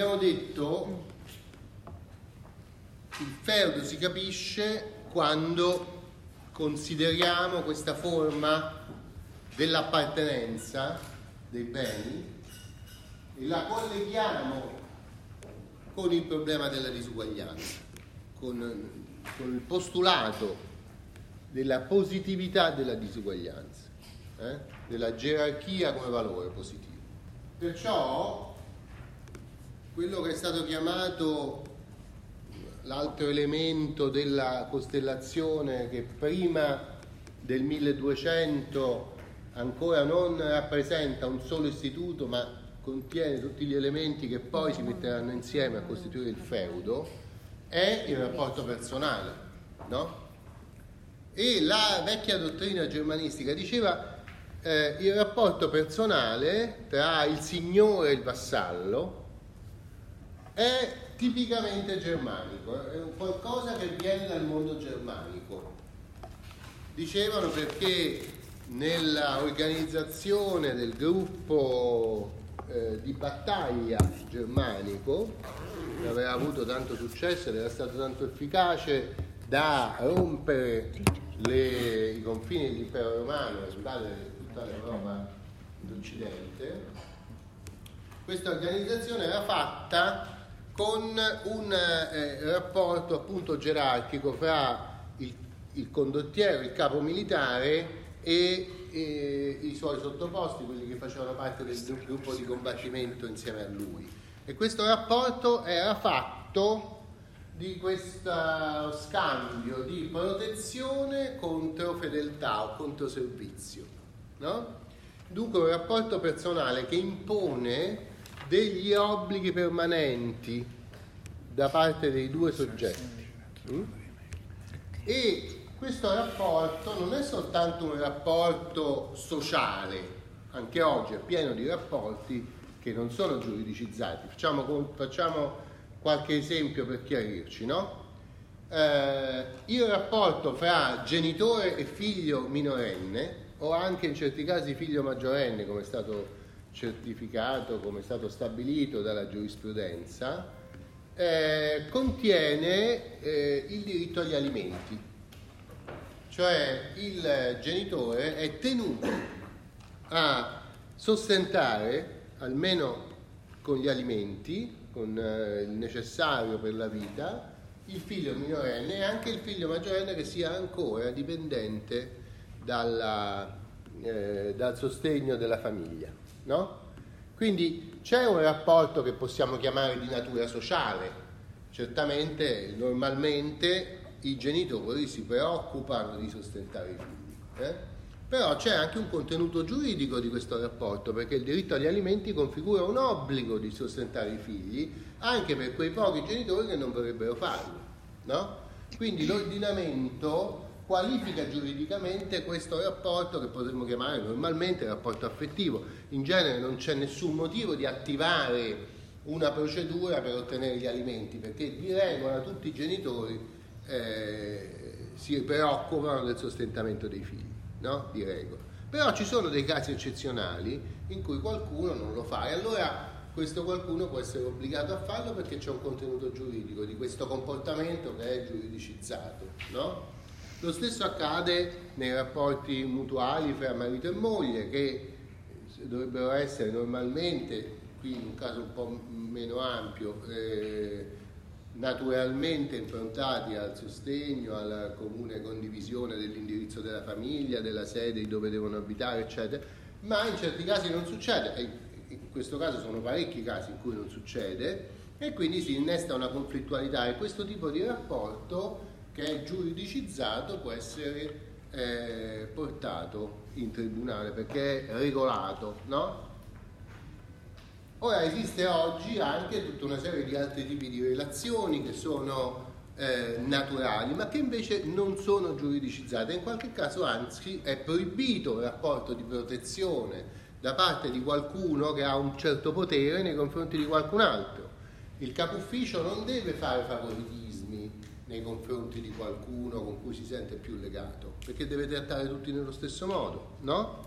abbiamo detto il feudo si capisce quando consideriamo questa forma dell'appartenenza dei beni e la colleghiamo con il problema della disuguaglianza, con, con il postulato della positività della disuguaglianza, eh? della gerarchia come valore positivo. Perciò quello che è stato chiamato l'altro elemento della costellazione che prima del 1200 ancora non rappresenta un solo istituto ma contiene tutti gli elementi che poi si metteranno insieme a costituire il feudo è il rapporto personale, no? E la vecchia dottrina germanistica diceva eh, il rapporto personale tra il signore e il vassallo è tipicamente germanico, è qualcosa che viene dal mondo germanico. Dicevano perché nella organizzazione del gruppo eh, di battaglia germanico, che aveva avuto tanto successo ed era stato tanto efficace da rompere le, i confini dell'impero romano e aiutare tutta l'Europa d'Occidente, questa organizzazione era fatta con un eh, rapporto appunto gerarchico fra il, il, condottiero, il capo militare e, e, i suoi sottoposti, quelli che facevano parte del gruppo di combattimento insieme a lui. E questo rapporto era fatto di questo scambio di protezione contro fedeltà o contro servizio. No? Dunque un rapporto personale che impone degli obblighi permanenti da parte dei due soggetti. Mm? E questo rapporto non è soltanto un rapporto sociale, anche oggi è pieno di rapporti che non sono giuridicizzati. Facciamo, facciamo qualche esempio per chiarirci, no? Eh, il rapporto fra genitore e figlio minorenne, o anche in certi casi figlio maggiorenne, come è stato certificato, come è stato stabilito dalla giurisprudenza, eh, contiene eh, il diritto agli alimenti, cioè il genitore è tenuto a sostentare, almeno con gli alimenti, con eh, il necessario per la vita, il figlio minorenne e anche il figlio maggiorenne che sia ancora dipendente dalla, eh, dal sostegno della famiglia. No? Quindi c'è un rapporto che possiamo chiamare di natura sociale. Certamente, normalmente i genitori si preoccupano di sostentare i figli. Eh? Però c'è anche un contenuto giuridico di questo rapporto, perché il diritto agli alimenti configura un obbligo di sostentare i figli anche per quei pochi genitori che non vorrebbero farlo. No? Quindi l'ordinamento qualifica giuridicamente questo rapporto che potremmo chiamare normalmente rapporto affettivo. In genere non c'è nessun motivo di attivare una procedura per ottenere gli alimenti, perché di regola tutti i genitori eh, si preoccupano del sostentamento dei figli, no? Di regola. Però ci sono dei casi eccezionali in cui qualcuno non lo fa e allora questo qualcuno può essere obbligato a farlo perché c'è un contenuto giuridico di questo comportamento che è giuridicizzato, no? Lo stesso accade nei rapporti mutuali fra marito e moglie che dovrebbero essere normalmente, qui in un caso un po' meno ampio, eh, naturalmente improntati al sostegno, alla comune condivisione dell'indirizzo della famiglia, della sede dove devono abitare, eccetera, ma in certi casi non succede, in questo caso sono parecchi casi in cui non succede, e quindi si innesta una conflittualità. E questo tipo di rapporto che è giuridicizzato può essere eh, portato in tribunale perché è regolato, no? Ora esiste oggi anche tutta una serie di altri tipi di relazioni che sono eh, naturali, ma che invece non sono giuridicizzate. In qualche caso, anzi, è proibito il rapporto di protezione da parte di qualcuno che ha un certo potere nei confronti di qualcun altro. Il capo ufficio non deve fare favoritismo nei confronti di qualcuno con cui si sente più legato, perché deve trattare tutti nello stesso modo, no?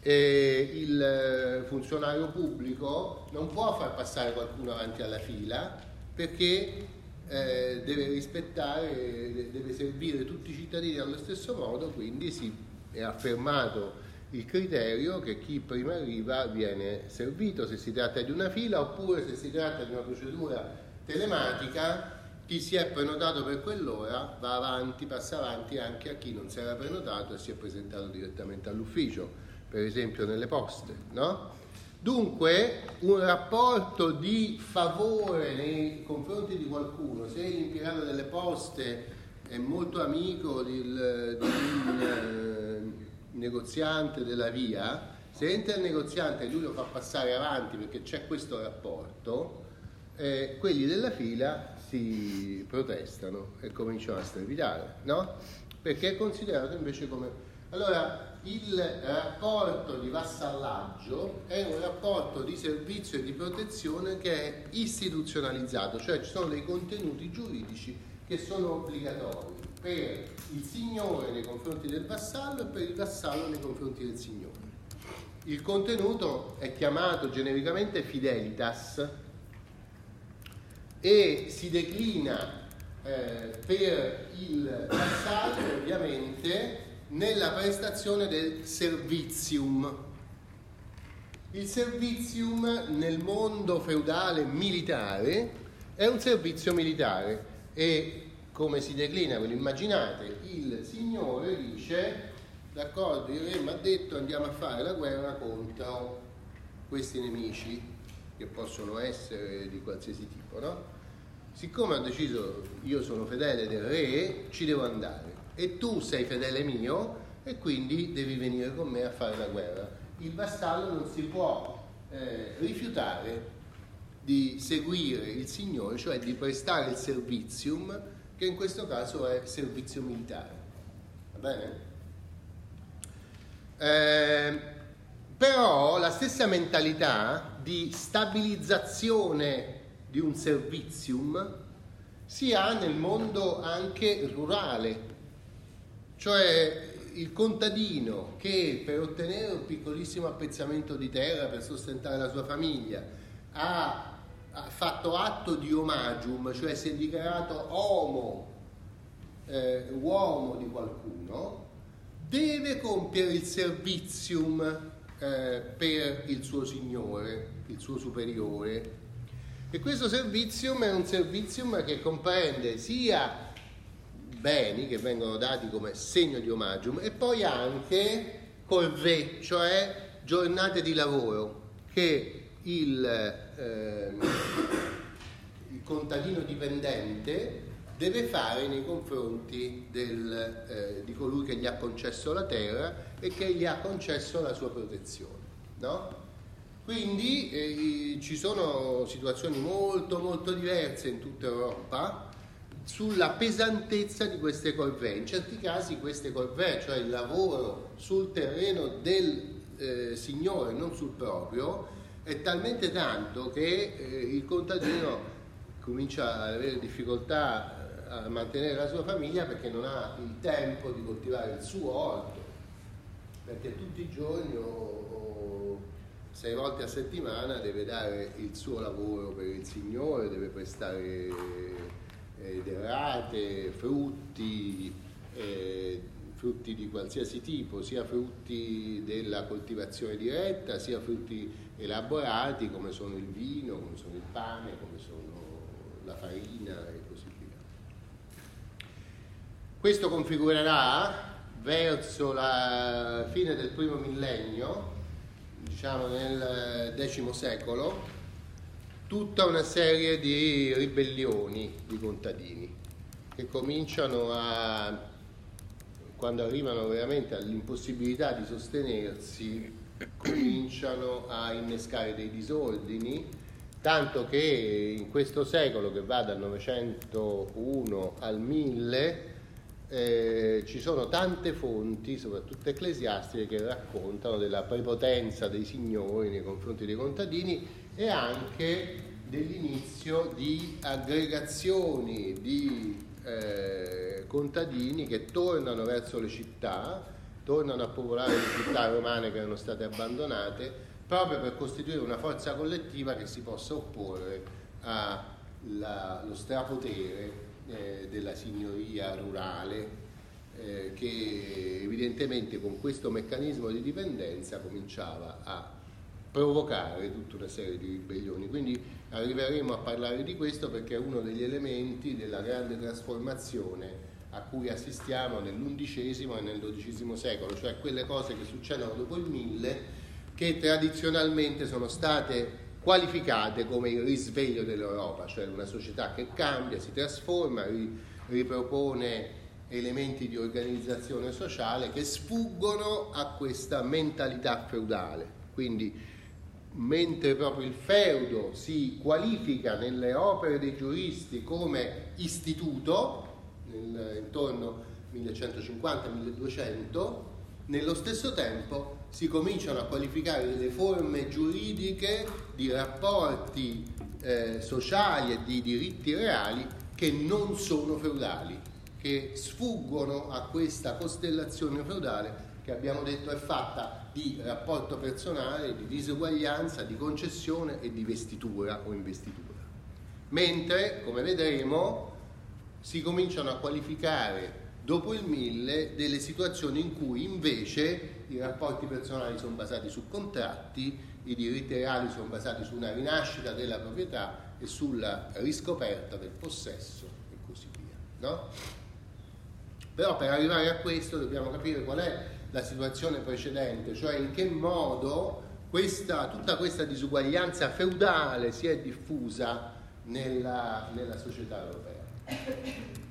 E il funzionario pubblico non può far passare qualcuno avanti alla fila perché eh, deve rispettare, deve servire tutti i cittadini allo stesso modo, quindi si è affermato il criterio che chi prima arriva viene servito se si tratta di una fila oppure se si tratta di una procedura telematica chi si è prenotato per quell'ora va avanti, passa avanti anche a chi non si era prenotato e si è presentato direttamente all'ufficio, per esempio nelle poste, no? Dunque un rapporto di favore nei confronti di qualcuno, se l'impiegato delle poste è molto amico di un eh, negoziante della via, se entra il negoziante e lui lo fa passare avanti perché c'è questo rapporto, eh, quelli della fila si protestano e cominciano a strepitare, no? Perché è considerato invece come... Allora, il rapporto di vassallaggio è un rapporto di servizio e di protezione che è istituzionalizzato, cioè ci sono dei contenuti giuridici che sono obbligatori per il signore nei confronti del vassallo e per il vassallo nei confronti del signore. Il contenuto è chiamato genericamente fidelitas e si declina eh, per il vassallo ovviamente nella prestazione del servizium. Il servizium nel mondo feudale militare è un servizio militare e come si declina, ve lo immaginate, il Signore dice, d'accordo, il re mi ha detto andiamo a fare la guerra contro questi nemici, che possono essere di qualsiasi tipo, no? Siccome ho deciso io sono fedele del re, ci devo andare e tu sei fedele mio e quindi devi venire con me a fare la guerra. Il vassallo non si può eh, rifiutare di seguire il Signore, cioè di prestare il servizium che in questo caso è servizio militare. Va bene? Eh, però la stessa mentalità di stabilizzazione di un servizium si ha nel mondo anche rurale, cioè il contadino che per ottenere un piccolissimo appezzamento di terra per sostentare la sua famiglia ha fatto atto di omagium, cioè si è dichiarato homo, eh, uomo di qualcuno, deve compiere il servizium eh, per il suo signore, il suo superiore. E questo servizium è un servizium che comprende sia beni che vengono dati come segno di omagium e poi anche corvée, cioè giornate di lavoro che il, eh, il contadino dipendente deve fare nei confronti del, eh, di colui che gli ha concesso la terra e che gli ha concesso la sua protezione. No? Quindi eh, ci sono situazioni molto molto diverse in tutta Europa sulla pesantezza di queste corvée. In certi casi queste corvée, cioè il lavoro sul terreno del eh, Signore, non sul proprio, è talmente tanto che eh, il contadino comincia ad avere difficoltà eh, a mantenere la sua famiglia perché non ha il tempo di coltivare il suo orto, perché tutti i giorni o sei volte a settimana deve dare il suo lavoro per il Signore, deve prestare eh, derrate, frutti, eh, frutti di qualsiasi tipo, sia frutti della coltivazione diretta, sia frutti elaborati come sono il vino, come sono il pane, come sono la farina e così via. Questo configurerà verso la fine del primo millennio, diciamo nel X secolo, tutta una serie di ribellioni di contadini che cominciano a quando arrivano veramente all'impossibilità di sostenersi, cominciano a innescare dei disordini, tanto che in questo secolo che va dal 901 al 1000 eh, ci sono tante fonti, soprattutto ecclesiastiche, che raccontano della prepotenza dei signori nei confronti dei contadini e anche dell'inizio di aggregazioni di eh, contadini che tornano verso le città tornano a popolare le città romane che erano state abbandonate, proprio per costituire una forza collettiva che si possa opporre allo strapotere eh, della signoria rurale eh, che evidentemente con questo meccanismo di dipendenza cominciava a provocare tutta una serie di ribellioni. Quindi arriveremo a parlare di questo perché è uno degli elementi della grande trasformazione a cui assistiamo nell'undicesimo e nel dodicesimo secolo, cioè quelle cose che succedono dopo il mille che tradizionalmente sono state qualificate come il risveglio dell'Europa, cioè una società che cambia, si trasforma, ripropone elementi di organizzazione sociale che sfuggono a questa mentalità feudale. Quindi mentre proprio il feudo si qualifica nelle opere dei giuristi come istituto, nel, intorno 1150-1200, nello stesso tempo si cominciano a qualificare delle forme giuridiche di rapporti eh, sociali e di diritti reali che non sono feudali, che sfuggono a questa costellazione feudale che abbiamo detto è fatta di rapporto personale, di diseguaglianza, di concessione e di vestitura o investitura. Mentre, come vedremo, si cominciano a qualificare dopo il 1000 delle situazioni in cui invece i rapporti personali sono basati su contratti, i diritti reali sono basati su una rinascita della proprietà e sulla riscoperta del possesso e così via. No? Però per arrivare a questo dobbiamo capire qual è la situazione precedente, cioè in che modo questa, tutta questa disuguaglianza feudale si è diffusa nella, nella società europea.